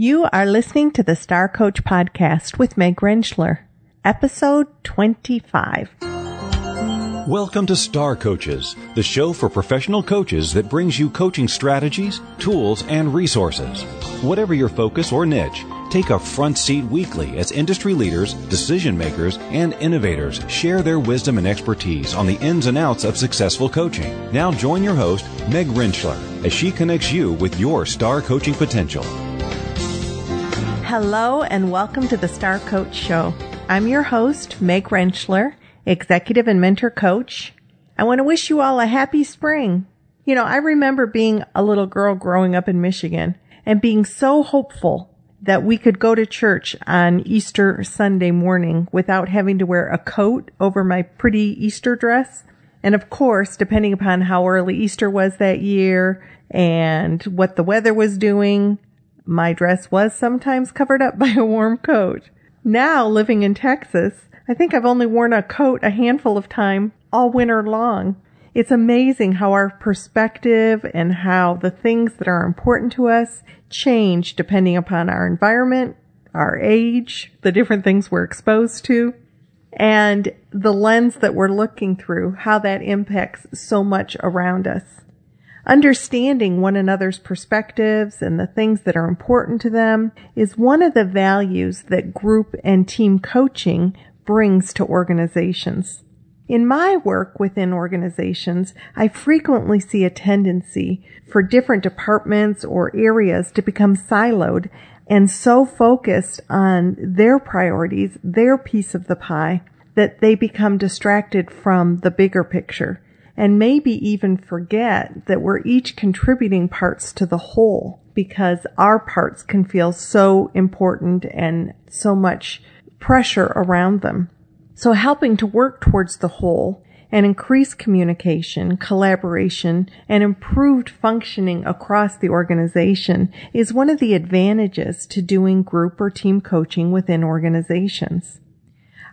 You are listening to the Star Coach Podcast with Meg Rentschler, episode 25. Welcome to Star Coaches, the show for professional coaches that brings you coaching strategies, tools, and resources. Whatever your focus or niche, take a front seat weekly as industry leaders, decision makers, and innovators share their wisdom and expertise on the ins and outs of successful coaching. Now join your host, Meg Rentschler, as she connects you with your star coaching potential. Hello and welcome to the Star Coach Show. I'm your host, Meg Rentschler, executive and mentor coach. I want to wish you all a happy spring. You know, I remember being a little girl growing up in Michigan and being so hopeful that we could go to church on Easter Sunday morning without having to wear a coat over my pretty Easter dress. And of course, depending upon how early Easter was that year and what the weather was doing, my dress was sometimes covered up by a warm coat. Now, living in Texas, I think I've only worn a coat a handful of time all winter long. It's amazing how our perspective and how the things that are important to us change depending upon our environment, our age, the different things we're exposed to, and the lens that we're looking through, how that impacts so much around us. Understanding one another's perspectives and the things that are important to them is one of the values that group and team coaching brings to organizations. In my work within organizations, I frequently see a tendency for different departments or areas to become siloed and so focused on their priorities, their piece of the pie, that they become distracted from the bigger picture and maybe even forget that we're each contributing parts to the whole because our parts can feel so important and so much pressure around them. So helping to work towards the whole and increase communication, collaboration, and improved functioning across the organization is one of the advantages to doing group or team coaching within organizations.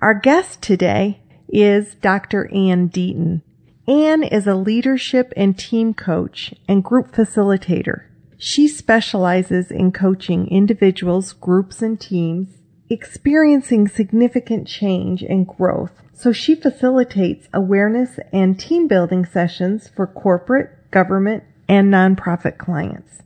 Our guest today is Dr. Ann Deaton. Ann is a leadership and team coach and group facilitator. She specializes in coaching individuals, groups, and teams experiencing significant change and growth. So she facilitates awareness and team building sessions for corporate, government, and nonprofit clients.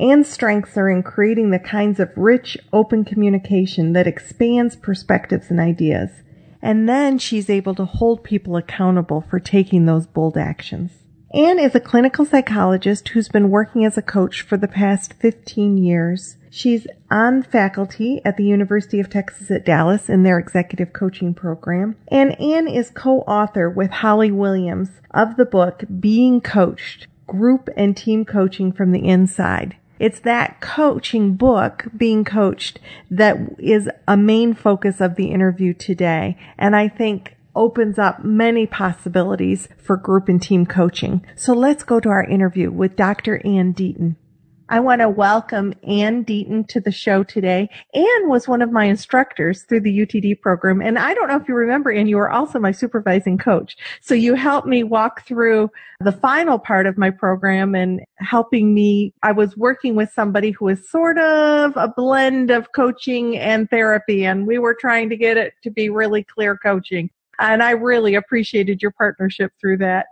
Ann's strengths are in creating the kinds of rich, open communication that expands perspectives and ideas and then she's able to hold people accountable for taking those bold actions. Ann is a clinical psychologist who's been working as a coach for the past 15 years. She's on faculty at the University of Texas at Dallas in their executive coaching program. And Ann is co-author with Holly Williams of the book Being Coached, Group and Team Coaching from the Inside. It's that coaching book, being coached, that is a main focus of the interview today. And I think opens up many possibilities for group and team coaching. So let's go to our interview with Dr. Ann Deaton. I want to welcome Ann Deaton to the show today. Ann was one of my instructors through the UTD program. And I don't know if you remember, Ann, you were also my supervising coach. So you helped me walk through the final part of my program and helping me. I was working with somebody who was sort of a blend of coaching and therapy. And we were trying to get it to be really clear coaching. And I really appreciated your partnership through that.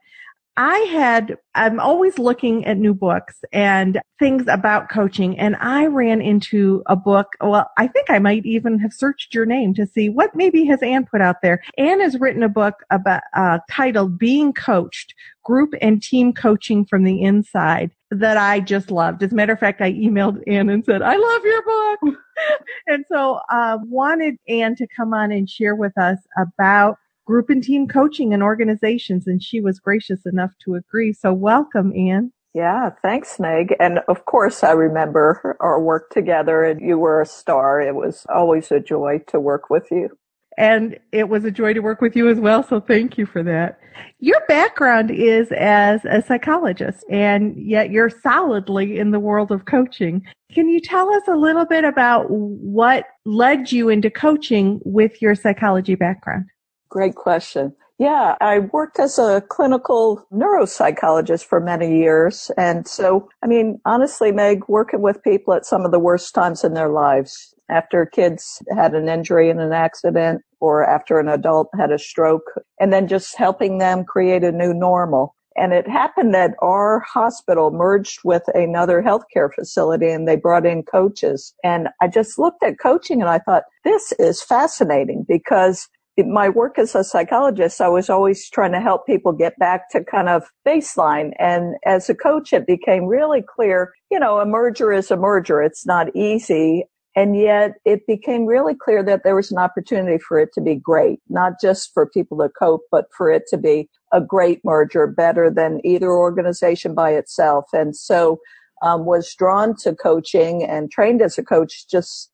I had, I'm always looking at new books and things about coaching and I ran into a book. Well, I think I might even have searched your name to see what maybe has Ann put out there. Ann has written a book about, uh, titled Being Coached, Group and Team Coaching from the Inside that I just loved. As a matter of fact, I emailed Ann and said, I love your book. and so, uh, wanted Ann to come on and share with us about group and team coaching and organizations, and she was gracious enough to agree. So welcome, Ann. Yeah, thanks, Meg. And of course, I remember our work together, and you were a star. It was always a joy to work with you. And it was a joy to work with you as well. So thank you for that. Your background is as a psychologist, and yet you're solidly in the world of coaching. Can you tell us a little bit about what led you into coaching with your psychology background? Great question. Yeah, I worked as a clinical neuropsychologist for many years. And so, I mean, honestly, Meg, working with people at some of the worst times in their lives, after kids had an injury in an accident or after an adult had a stroke, and then just helping them create a new normal. And it happened that our hospital merged with another healthcare facility and they brought in coaches. And I just looked at coaching and I thought, this is fascinating because my work as a psychologist, I was always trying to help people get back to kind of baseline. And as a coach, it became really clear, you know, a merger is a merger. It's not easy. And yet it became really clear that there was an opportunity for it to be great, not just for people to cope, but for it to be a great merger, better than either organization by itself. And so, um, was drawn to coaching and trained as a coach just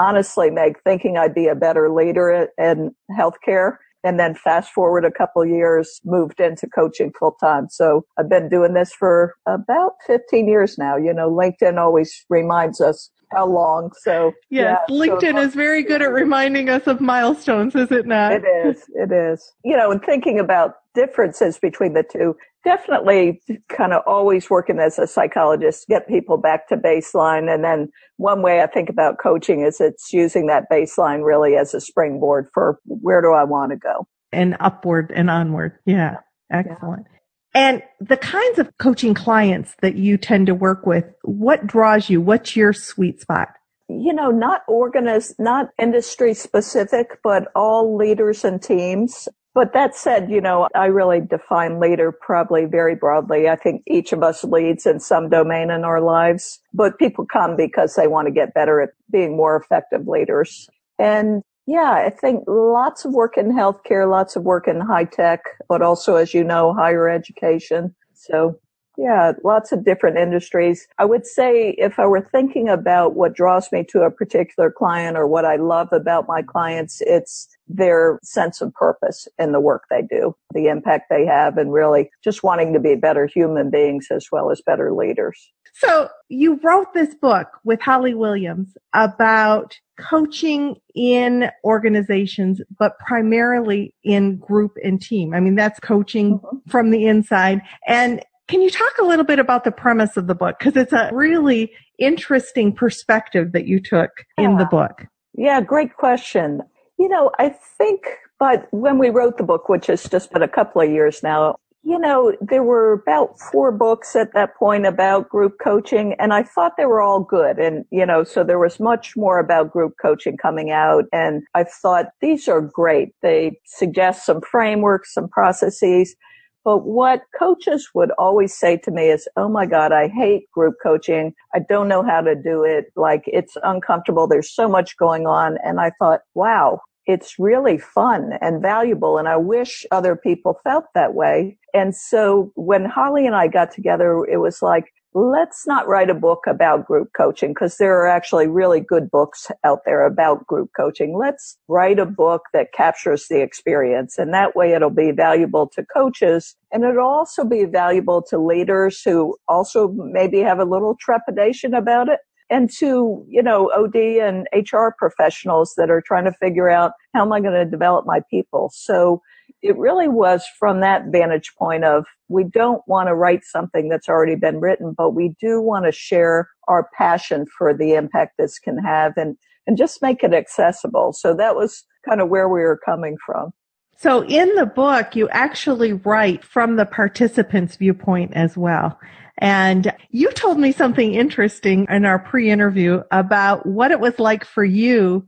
honestly, Meg, thinking I'd be a better leader in healthcare. And then fast forward a couple years, moved into coaching full time. So I've been doing this for about 15 years now. You know, LinkedIn always reminds us how long. So yes, yeah, LinkedIn so is very good at reminding us of milestones, is it not? It is. It is. You know, and thinking about differences between the two, definitely kind of always working as a psychologist, get people back to baseline. And then one way I think about coaching is it's using that baseline really as a springboard for where do I want to go? And upward and onward. Yeah. Excellent. Yeah. And the kinds of coaching clients that you tend to work with, what draws you? What's your sweet spot? You know, not organized, not industry specific, but all leaders and teams. But that said, you know, I really define leader probably very broadly. I think each of us leads in some domain in our lives, but people come because they want to get better at being more effective leaders. And yeah, I think lots of work in healthcare, lots of work in high tech, but also, as you know, higher education. So yeah, lots of different industries. I would say if I were thinking about what draws me to a particular client or what I love about my clients, it's their sense of purpose in the work they do, the impact they have, and really just wanting to be better human beings as well as better leaders. So you wrote this book with Holly Williams about coaching in organizations, but primarily in group and team. I mean, that's coaching mm-hmm. from the inside. And can you talk a little bit about the premise of the book? Because it's a really interesting perspective that you took yeah. in the book. Yeah, great question. You know, I think, but when we wrote the book, which has just been a couple of years now, you know, there were about four books at that point about group coaching, and I thought they were all good. And, you know, so there was much more about group coaching coming out. And I thought these are great. They suggest some frameworks, some processes. But what coaches would always say to me is, Oh my God, I hate group coaching. I don't know how to do it. Like it's uncomfortable. There's so much going on. And I thought, wow, it's really fun and valuable. And I wish other people felt that way. And so when Holly and I got together, it was like, let's not write a book about group coaching because there are actually really good books out there about group coaching. Let's write a book that captures the experience and that way it'll be valuable to coaches and it'll also be valuable to leaders who also maybe have a little trepidation about it and to, you know, OD and HR professionals that are trying to figure out how am I going to develop my people. So it really was from that vantage point of we don't want to write something that's already been written, but we do want to share our passion for the impact this can have and, and just make it accessible. So that was kind of where we were coming from. So in the book, you actually write from the participant's viewpoint as well. And you told me something interesting in our pre-interview about what it was like for you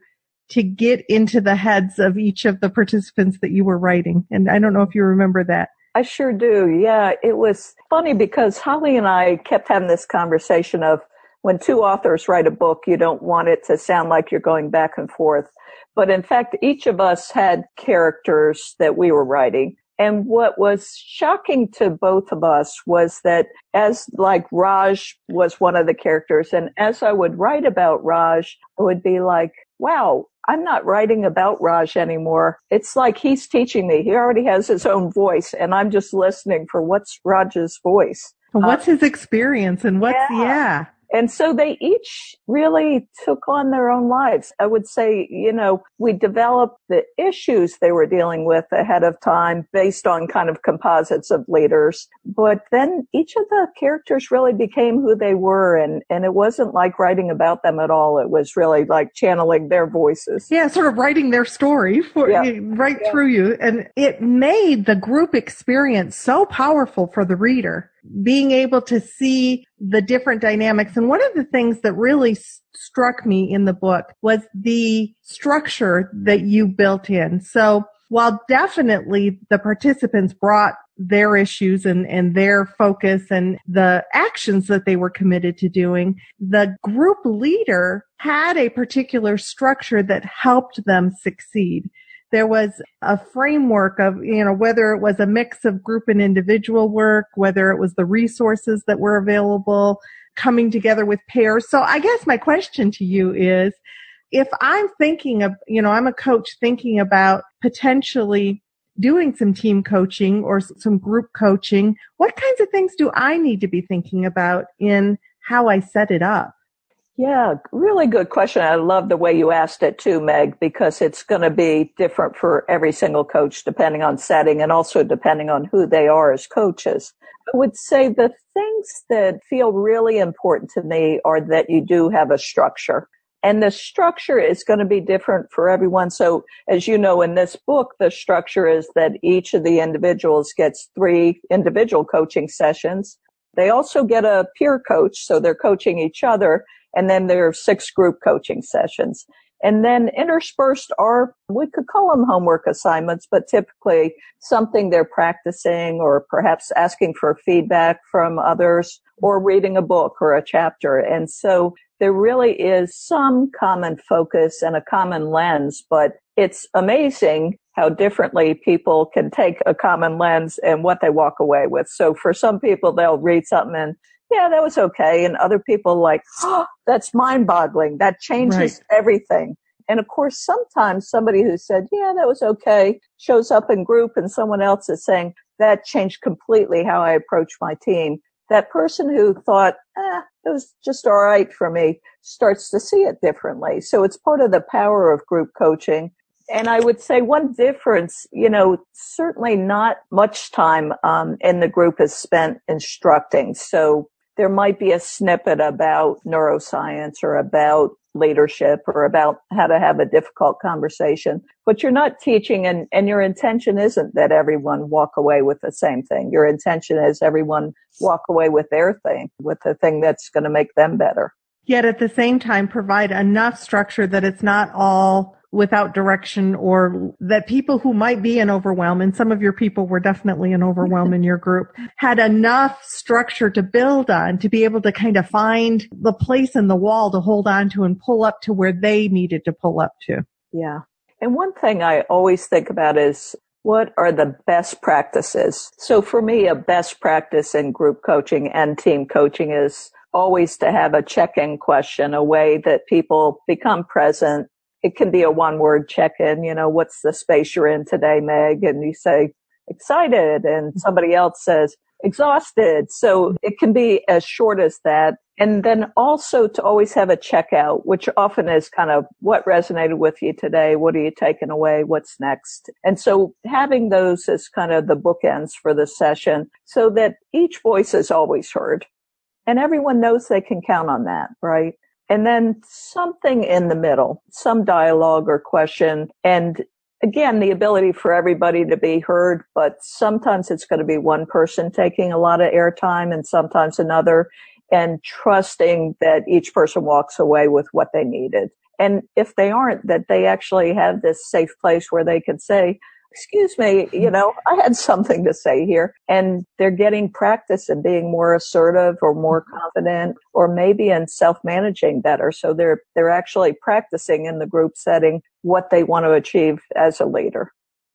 to get into the heads of each of the participants that you were writing. And I don't know if you remember that. I sure do. Yeah, it was funny because Holly and I kept having this conversation of when two authors write a book, you don't want it to sound like you're going back and forth. But in fact, each of us had characters that we were writing. And what was shocking to both of us was that as like Raj was one of the characters and as I would write about Raj, I would be like, wow, I'm not writing about Raj anymore. It's like he's teaching me. He already has his own voice and I'm just listening for what's Raj's voice. What's uh, his experience and what's, yeah. yeah. And so they each really took on their own lives. I would say, you know, we developed the issues they were dealing with ahead of time based on kind of composites of leaders. But then each of the characters really became who they were. And, and it wasn't like writing about them at all. It was really like channeling their voices. Yeah, sort of writing their story for yeah. right yeah. through you. And it made the group experience so powerful for the reader being able to see the different dynamics. And one of the things that really struck me in the book was the structure that you built in. So while definitely the participants brought their issues and, and their focus and the actions that they were committed to doing, the group leader had a particular structure that helped them succeed there was a framework of, you know, whether it was a mix of group and individual work, whether it was the resources that were available, coming together with pairs. So I guess my question to you is, if I'm thinking of, you know, I'm a coach thinking about potentially doing some team coaching or some group coaching, what kinds of things do I need to be thinking about in how I set it up? Yeah, really good question. I love the way you asked it too, Meg, because it's going to be different for every single coach depending on setting and also depending on who they are as coaches. I would say the things that feel really important to me are that you do have a structure. And the structure is going to be different for everyone. So as you know, in this book, the structure is that each of the individuals gets three individual coaching sessions. They also get a peer coach, so they're coaching each other and then there are six group coaching sessions. And then interspersed are, we could call them homework assignments, but typically something they're practicing or perhaps asking for feedback from others or reading a book or a chapter. And so there really is some common focus and a common lens, but it's amazing how differently people can take a common lens and what they walk away with. So for some people, they'll read something and yeah, that was okay. And other people like, oh, that's mind boggling. That changes right. everything. And of course, sometimes somebody who said, yeah, that was okay shows up in group and someone else is saying that changed completely how I approach my team. That person who thought, eh, it was just all right for me starts to see it differently. So it's part of the power of group coaching. And I would say one difference, you know, certainly not much time um, in the group is spent instructing. So there might be a snippet about neuroscience or about leadership or about how to have a difficult conversation, but you're not teaching and, and your intention isn't that everyone walk away with the same thing. Your intention is everyone walk away with their thing, with the thing that's going to make them better. Yet at the same time provide enough structure that it's not all without direction or that people who might be an overwhelm, and some of your people were definitely an overwhelm in your group, had enough structure to build on to be able to kind of find the place in the wall to hold on to and pull up to where they needed to pull up to. Yeah. And one thing I always think about is what are the best practices? So for me, a best practice in group coaching and team coaching is always to have a check-in question, a way that people become present it can be a one word check in, you know, what's the space you're in today, Meg? And you say excited and mm-hmm. somebody else says exhausted. So mm-hmm. it can be as short as that. And then also to always have a checkout, which often is kind of what resonated with you today? What are you taking away? What's next? And so having those as kind of the bookends for the session so that each voice is always heard and everyone knows they can count on that, right? And then something in the middle, some dialogue or question. And again, the ability for everybody to be heard, but sometimes it's going to be one person taking a lot of airtime and sometimes another and trusting that each person walks away with what they needed. And if they aren't, that they actually have this safe place where they can say, excuse me, you know, I had something to say here. And they're getting practice in being more assertive or more mm-hmm. confident or maybe in self-managing better. So they're, they're actually practicing in the group setting what they want to achieve as a leader.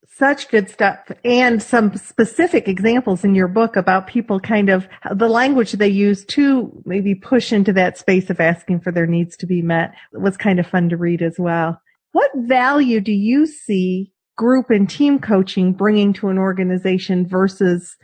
Such good stuff and some specific examples in your book about people kind of the language they use to maybe push into that space of asking for their needs to be met was kind of fun to read as well. What value do you see group and team coaching bringing to an organization versus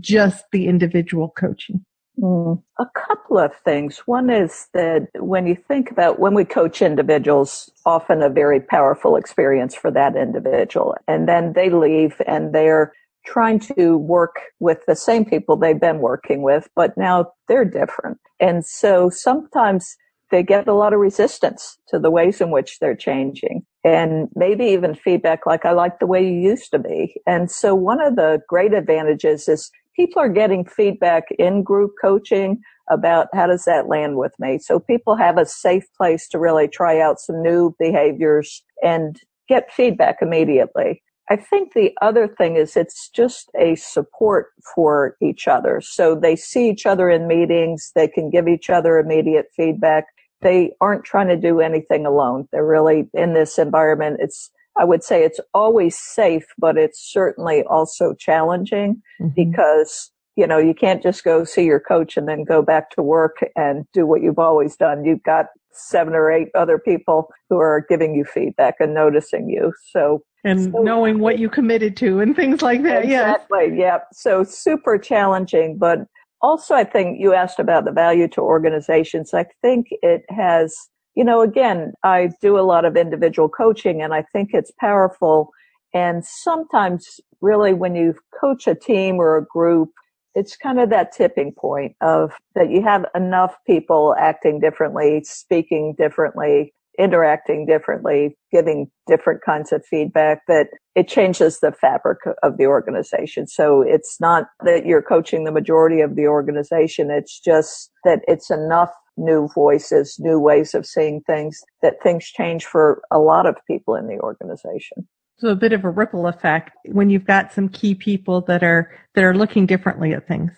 just the individual coaching? Mm, a couple of things. One is that when you think about when we coach individuals, often a very powerful experience for that individual. And then they leave and they're trying to work with the same people they've been working with, but now they're different. And so sometimes they get a lot of resistance to the ways in which they're changing and maybe even feedback like, I like the way you used to be. And so one of the great advantages is people are getting feedback in group coaching about how does that land with me. So people have a safe place to really try out some new behaviors and get feedback immediately. I think the other thing is it's just a support for each other. So they see each other in meetings. They can give each other immediate feedback. They aren't trying to do anything alone. They're really in this environment. It's, I would say it's always safe, but it's certainly also challenging mm-hmm. because, you know, you can't just go see your coach and then go back to work and do what you've always done. You've got seven or eight other people who are giving you feedback and noticing you. So and so, knowing what you committed to and things like that. Exactly. Yes. Yeah. So super challenging, but also I think you asked about the value to organizations. I think it has, you know, again, I do a lot of individual coaching and I think it's powerful. And sometimes really when you coach a team or a group, it's kind of that tipping point of that you have enough people acting differently, speaking differently, interacting differently, giving different kinds of feedback that it changes the fabric of the organization. So it's not that you're coaching the majority of the organization. It's just that it's enough new voices, new ways of seeing things that things change for a lot of people in the organization. So a bit of a ripple effect when you've got some key people that are, that are looking differently at things.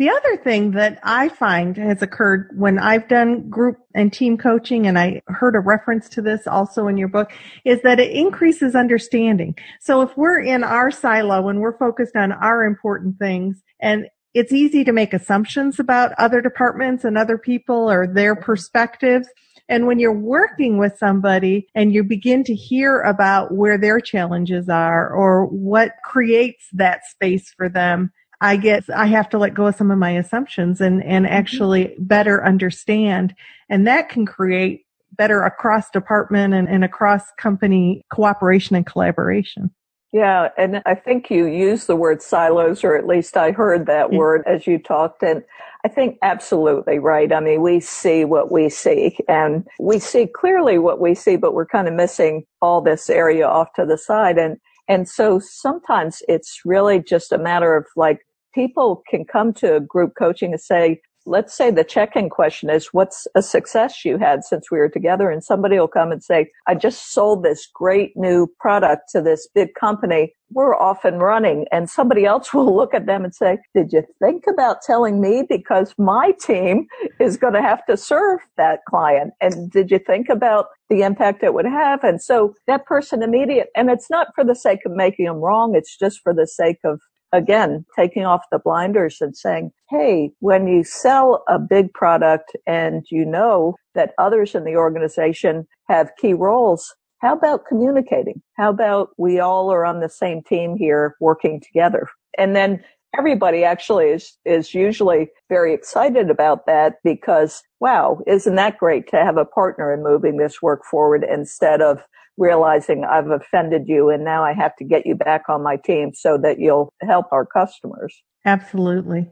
The other thing that I find has occurred when I've done group and team coaching, and I heard a reference to this also in your book, is that it increases understanding. So if we're in our silo and we're focused on our important things, and it's easy to make assumptions about other departments and other people or their perspectives. And when you're working with somebody and you begin to hear about where their challenges are or what creates that space for them, I get, I have to let go of some of my assumptions and, and mm-hmm. actually better understand. And that can create better across department and, and across company cooperation and collaboration. Yeah, and I think you used the word silos, or at least I heard that word as you talked. And I think absolutely right. I mean, we see what we see and we see clearly what we see, but we're kind of missing all this area off to the side. And, and so sometimes it's really just a matter of like people can come to group coaching and say, let's say the check-in question is, what's a success you had since we were together? And somebody will come and say, I just sold this great new product to this big company. We're off and running. And somebody else will look at them and say, did you think about telling me? Because my team is going to have to serve that client. And did you think about the impact it would have? And so that person immediate, and it's not for the sake of making them wrong. It's just for the sake of again, taking off the blinders and saying, Hey, when you sell a big product and you know that others in the organization have key roles, how about communicating? How about we all are on the same team here working together? And then everybody actually is, is usually very excited about that because, wow, isn't that great to have a partner in moving this work forward instead of realizing I've offended you and now I have to get you back on my team so that you'll help our customers. Absolutely.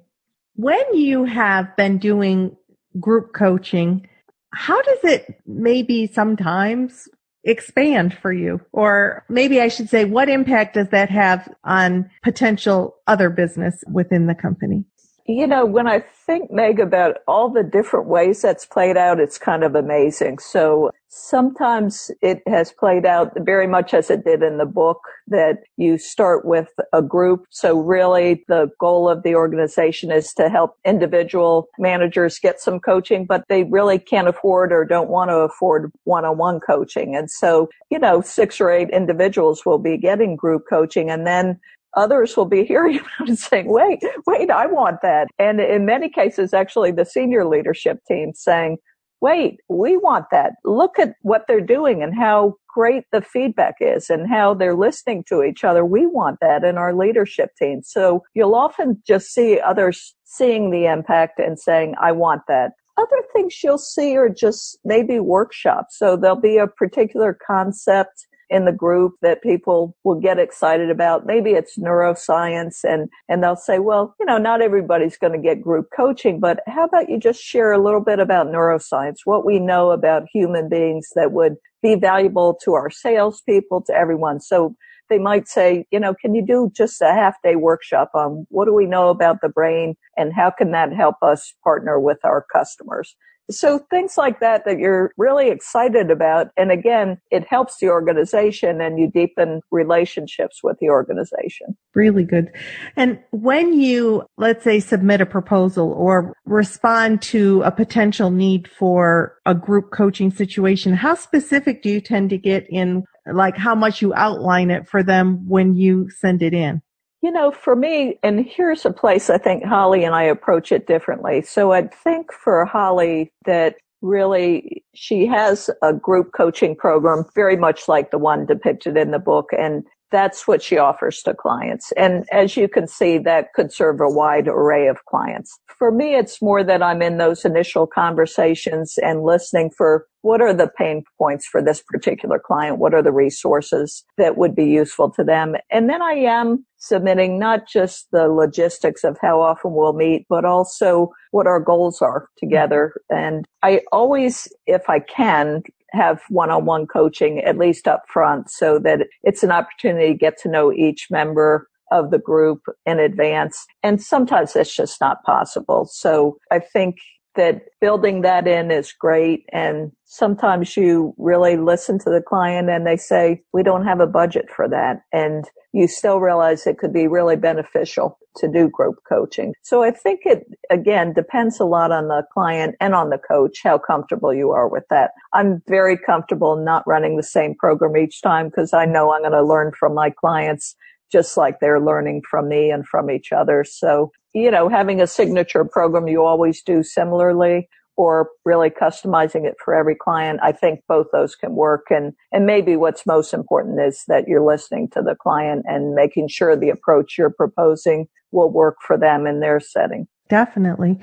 When you have been doing group coaching, how does it maybe sometimes expand for you? Or maybe I should say, what impact does that have on potential other business within the company? You know, when I think, Meg, about all the different ways that's played out, it's kind of amazing. So sometimes it has played out very much as it did in the book that you start with a group. So really the goal of the organization is to help individual managers get some coaching, but they really can't afford or don't want to afford one-on-one coaching. And so, you know, six or eight individuals will be getting group coaching and then others will be hearing about and saying, wait, wait, I want that. And in many cases, actually the senior leadership team saying, wait, we want that. Look at what they're doing and how great the feedback is and how they're listening to each other. We want that in our leadership team. So you'll often just see others seeing the impact and saying, I want that. Other things you'll see are just maybe workshops. So there'll be a particular concept in the group that people will get excited about. Maybe it's neuroscience and, and they'll say, well, you know, not everybody's going to get group coaching, but how about you just share a little bit about neuroscience, what we know about human beings that would be valuable to our salespeople, to everyone. So they might say, you know, can you do just a half day workshop on what do we know about the brain and how can that help us partner with our customers? So things like that that you're really excited about. And again, it helps the organization and you deepen relationships with the organization. Really good. And when you, let's say, submit a proposal or respond to a potential need for a group coaching situation, how specific do you tend to get in like how much you outline it for them when you send it in? You know, for me, and here's a place I think Holly and I approach it differently. So I think for Holly that really she has a group coaching program very much like the one depicted in the book and that's what she offers to clients. And as you can see, that could serve a wide array of clients. For me, it's more that I'm in those initial conversations and listening for what are the pain points for this particular client? What are the resources that would be useful to them? And then I am submitting not just the logistics of how often we'll meet, but also what our goals are together. And I always, if I can, have one-on-one coaching at least up front so that it's an opportunity to get to know each member of the group in advance. And sometimes that's just not possible. So I think that building that in is great. And sometimes you really listen to the client and they say, we don't have a budget for that. And you still realize it could be really beneficial to do group coaching. So I think it again depends a lot on the client and on the coach, how comfortable you are with that. I'm very comfortable not running the same program each time because I know I'm going to learn from my clients just like they're learning from me and from each other. So, you know, having a signature program you always do similarly or really customizing it for every client. I think both those can work. And, and maybe what's most important is that you're listening to the client and making sure the approach you're proposing will work for them in their setting. Definitely.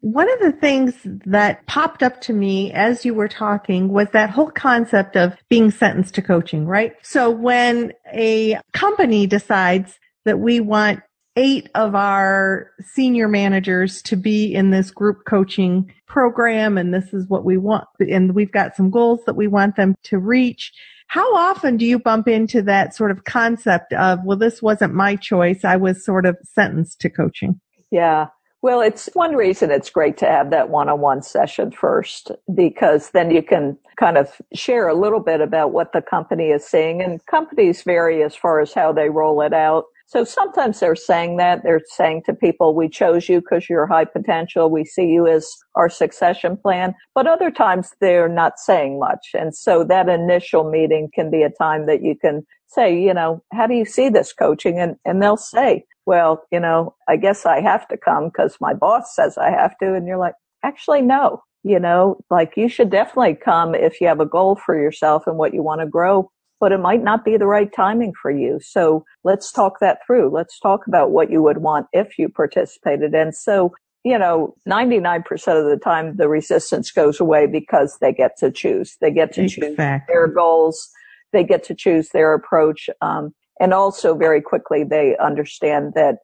One of the things that popped up to me as you were talking was that whole concept of being sentenced to coaching, right? So when a company decides that we want eight of our senior managers to be in this group coaching program and this is what we want and we've got some goals that we want them to reach. How often do you bump into that sort of concept of, well, this wasn't my choice. I was sort of sentenced to coaching. Yeah. Well, it's one reason it's great to have that one-on-one session first because then you can kind of share a little bit about what the company is seeing and companies vary as far as how they roll it out. So sometimes they're saying that they're saying to people, we chose you because you're high potential. We see you as our succession plan. But other times they're not saying much. And so that initial meeting can be a time that you can say, you know, how do you see this coaching? And, and they'll say, well, you know, I guess I have to come because my boss says I have to. And you're like, actually, no, you know, like you should definitely come if you have a goal for yourself and what you want to grow but it might not be the right timing for you. So let's talk that through. Let's talk about what you would want if you participated. And so, you know, 99% of the time the resistance goes away because they get to choose. They get to exactly. choose their goals. They get to choose their approach. Um, and also very quickly they understand that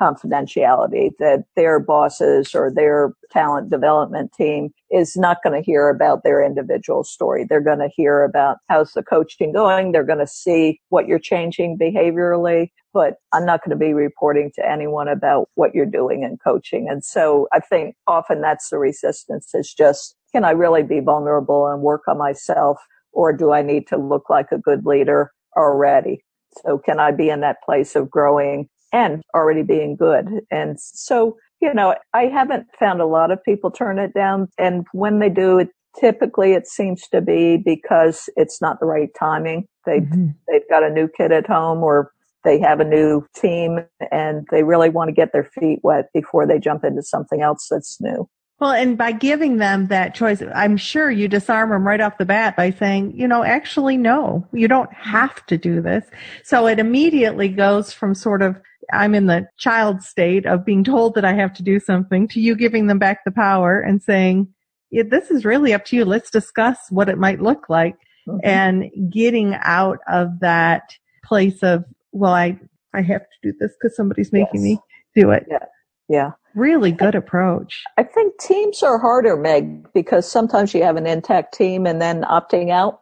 confidentiality that their bosses or their talent development team is not going to hear about their individual story. They're going to hear about how's the coaching going. They're going to see what you're changing behaviorally, but I'm not going to be reporting to anyone about what you're doing in coaching. And so I think often that's the resistance is just, can I really be vulnerable and work on myself? Or do I need to look like a good leader already? So can I be in that place of growing and already being good. And so, you know, I haven't found a lot of people turn it down. And when they do, it typically it seems to be because it's not the right timing. They mm-hmm. they've got a new kid at home or they have a new team and they really want to get their feet wet before they jump into something else that's new. Well, and by giving them that choice, I'm sure you disarm them right off the bat by saying, you know, actually, no, you don't have to do this. So it immediately goes from sort of, I'm in the child state of being told that I have to do something to you giving them back the power and saying, yeah, this is really up to you. Let's discuss what it might look like mm-hmm. and getting out of that place of, well, I, I have to do this because somebody's making yes. me do it. Yeah. Yeah. Really good approach. I think teams are harder, Meg, because sometimes you have an intact team and then opting out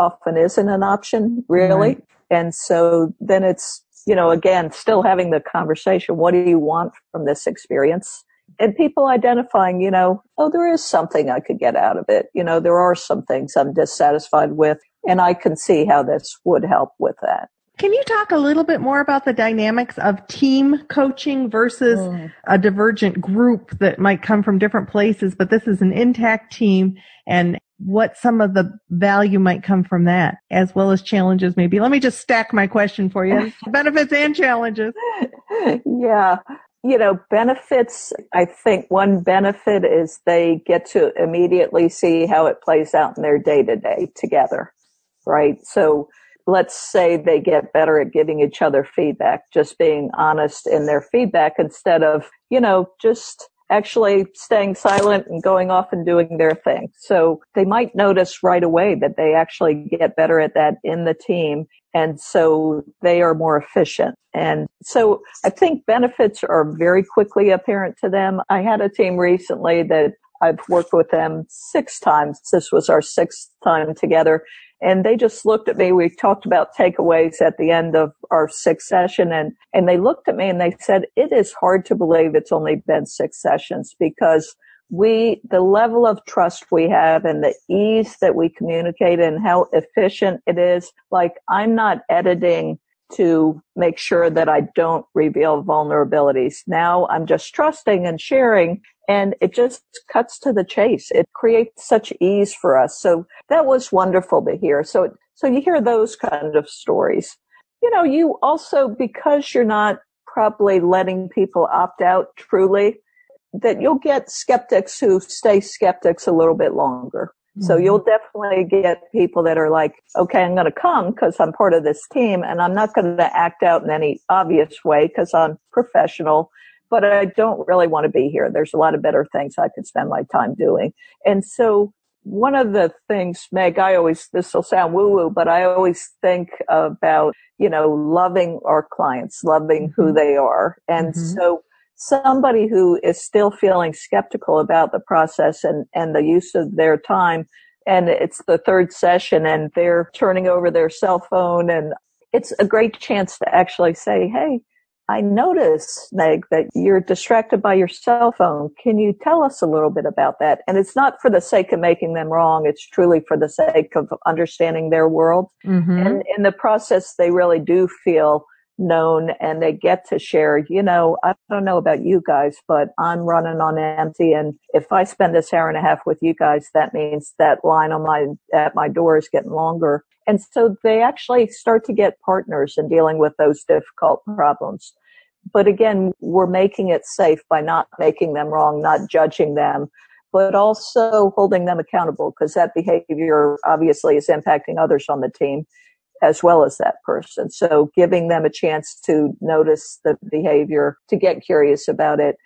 often isn't an option, really. Right. And so then it's, you know, again, still having the conversation. What do you want from this experience? And people identifying, you know, oh, there is something I could get out of it. You know, there are some things I'm dissatisfied with and I can see how this would help with that. Can you talk a little bit more about the dynamics of team coaching versus mm. a divergent group that might come from different places, but this is an intact team and what some of the value might come from that as well as challenges maybe. Let me just stack my question for you. benefits and challenges. Yeah. You know, benefits, I think one benefit is they get to immediately see how it plays out in their day to day together, right? So let's say they get better at giving each other feedback, just being honest in their feedback instead of, you know, just actually staying silent and going off and doing their thing. So they might notice right away that they actually get better at that in the team. And so they are more efficient. And so I think benefits are very quickly apparent to them. I had a team recently that I've worked with them six times. This was our sixth time together and they just looked at me. We talked about takeaways at the end of our sixth session and, and they looked at me and they said, it is hard to believe it's only been six sessions because we, the level of trust we have and the ease that we communicate and how efficient it is. Like I'm not editing to make sure that I don't reveal vulnerabilities. Now I'm just trusting and sharing and it just cuts to the chase. It creates such ease for us. So that was wonderful to hear. So, so you hear those kind of stories. You know, you also, because you're not probably letting people opt out truly, that you'll get skeptics who stay skeptics a little bit longer. So mm-hmm. you'll definitely get people that are like, okay, I'm going to come because I'm part of this team and I'm not going to act out in any obvious way because I'm professional, but I don't really want to be here. There's a lot of better things I could spend my time doing. And so one of the things, Meg, I always, this will sound woo woo, but I always think about, you know, loving our clients, loving who mm-hmm. they are. And mm-hmm. so somebody who is still feeling skeptical about the process and, and the use of their time and it's the third session and they're turning over their cell phone and it's a great chance to actually say, Hey, I notice, Meg, that you're distracted by your cell phone. Can you tell us a little bit about that? And it's not for the sake of making them wrong. It's truly for the sake of understanding their world. Mm-hmm. And in the process, they really do feel known and they get to share, you know, I don't know about you guys, but I'm running on empty. And if I spend this hour and a half with you guys, that means that line on my, at my door is getting longer. And so they actually start to get partners in dealing with those difficult problems. But again, we're making it safe by not making them wrong, not judging them, but also holding them accountable because that behavior obviously is impacting others on the team as well as that person. So giving them a chance to notice the behavior, to get curious about it,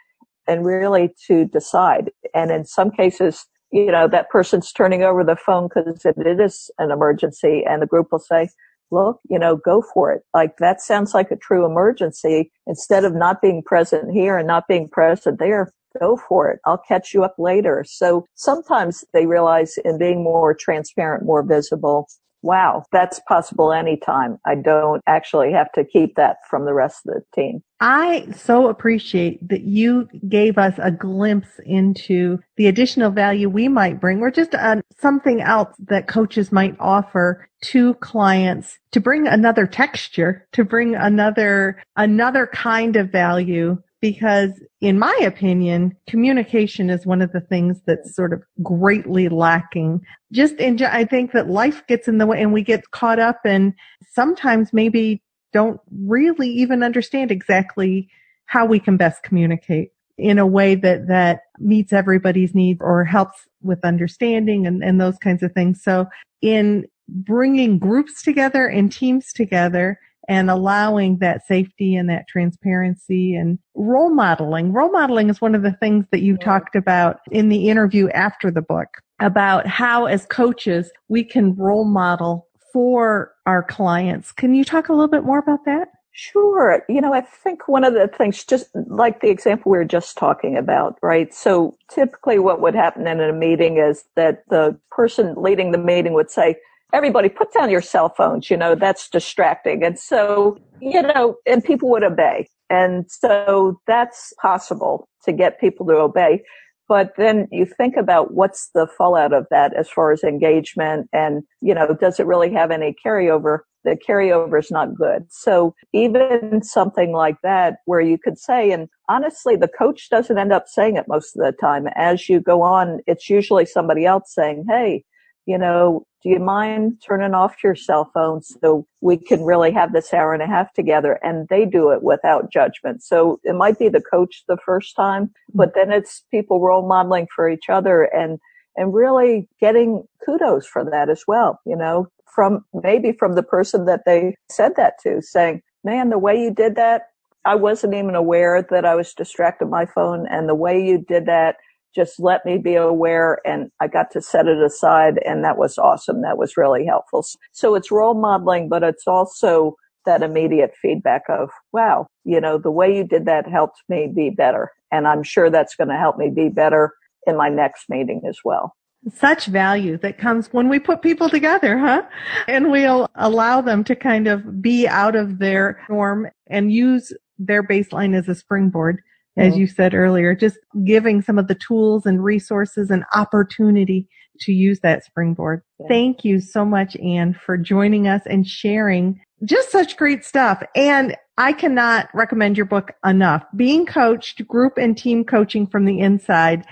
and really to decide. And in some cases, you know, that person's turning over the phone because it is an emergency and the group will say, look, you know, go for it. Like that sounds like a true emergency. Instead of not being present here and not being present there, go for it. I'll catch you up later. So sometimes they realize in being more transparent, more visible, wow, that's possible anytime. I don't actually have to keep that from the rest of the team. I so appreciate that you gave us a glimpse into the additional value we might bring or just uh, something else that coaches might offer to clients to bring another texture, to bring another, another kind of value because in my opinion, communication is one of the things that's sort of greatly lacking. Just in, I think that life gets in the way and we get caught up and sometimes maybe don't really even understand exactly how we can best communicate. in a way that, that meets everybody's needs or helps with understanding and, and those kinds of things. So in bringing groups together and teams together and allowing that safety and that transparency and role modeling. Role modeling is one of the things that you talked about in the interview after the book about how as coaches we can role model for our clients. Can you talk a little bit more about that? Sure. You know, I think one of the things, just like the example we were just talking about, right? So typically what would happen in a meeting is that the person leading the meeting would say, everybody put down your cell phones, you know, that's distracting. And so, you know, and people would obey. And so that's possible to get people to obey. But then you think about what's the fallout of that as far as engagement and, you know, does it really have any carryover? The carryover is not good. So even something like that where you could say, and honestly, the coach doesn't end up saying it most of the time. As you go on, it's usually somebody else saying, Hey, you know, do you mind turning off your cell phone so we can really have this hour and a half together? And they do it without judgment. So it might be the coach the first time, mm-hmm. but then it's people role modeling for each other and, and really getting kudos for that as well, you know, from maybe from the person that they said that to saying, man, the way you did that, I wasn't even aware that I was distracted my phone and the way you did that just let me be aware and I got to set it aside and that was awesome. That was really helpful. So it's role modeling, but it's also that immediate feedback of, wow, you know, the way you did that helped me be better. And I'm sure that's going to help me be better in my next meeting as well. Such value that comes when we put people together, huh? And we'll allow them to kind of be out of their norm and use their baseline as a springboard as you said earlier, just giving some of the tools and resources and opportunity to use that springboard. Yeah. Thank you so much, Ann, for joining us and sharing just such great stuff. And I cannot recommend your book enough. Being coached, group and team coaching from the inside.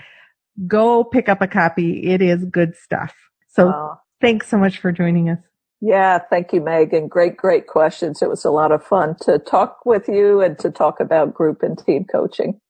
Go pick up a copy. It is good stuff. So thanks so much for joining us. Yeah, thank you, Megan. Great, great questions. It was a lot of fun to talk with you and to talk about group and team coaching.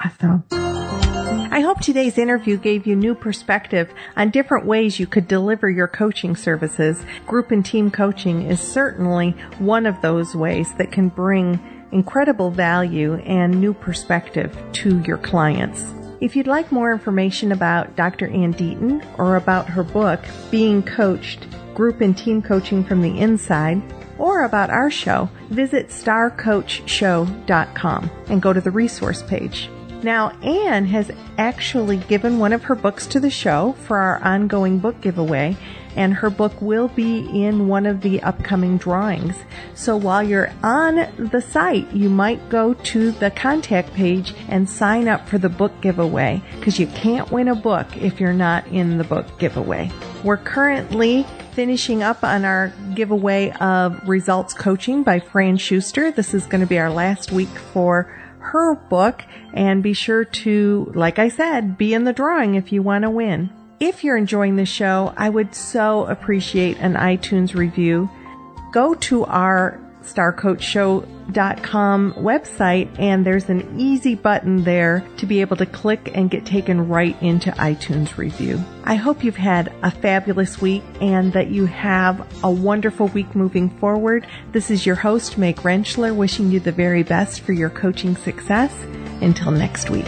Awesome. I hope today's interview gave you new perspective on different ways you could deliver your coaching services. Group and team coaching is certainly one of those ways that can bring incredible value and new perspective to your clients. If you'd like more information about Dr. Ann Deaton or about her book, Being Coached, group and team coaching from the inside, or about our show, visit starcoachshow.com and go to the resource page. Now, Ann has actually given one of her books to the show for our ongoing book giveaway, and her book will be in one of the upcoming drawings. So while you're on the site, you might go to the contact page and sign up for the book giveaway because you can't win a book if you're not in the book giveaway. We're currently finishing up on our giveaway of results coaching by Fran Shuster. This is going to be our last week for her book and be sure to, like I said, be in the drawing if you want to win. If you're enjoying the show, I would so appreciate an iTunes review. Go to our starcoachshow.com website and there's an easy button there to be able to click and get taken right into iTunes review. I hope you've had a fabulous week and that you have a wonderful week moving forward. This is your host, Meg Rentschler, wishing you the very best for your coaching success. Until next week.